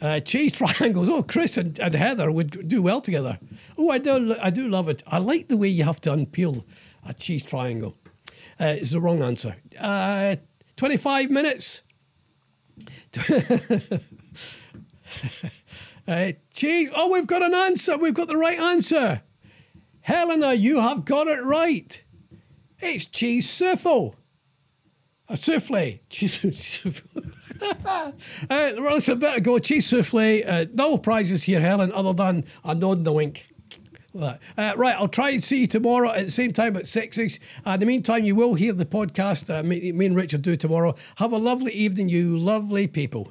Speaker 1: Uh, cheese triangles. Oh, Chris and, and Heather would do well together. Oh, I do. I do love it. I like the way you have to unpeel a cheese triangle. Uh, it's the wrong answer. Uh, Twenty-five minutes. uh, cheese. Oh, we've got an answer. We've got the right answer. Helena, you have got it right. It's cheese souffle. A souffle. Cheese souffle. Uh, well, it's a bit ago. Cheese souffle. Uh, no prizes here, Helen, other than a nod and a wink. Uh, right, I'll try and see you tomorrow at the same time at 6 6. Uh, in the meantime, you will hear the podcast uh, me, me and Richard do tomorrow. Have a lovely evening, you lovely people.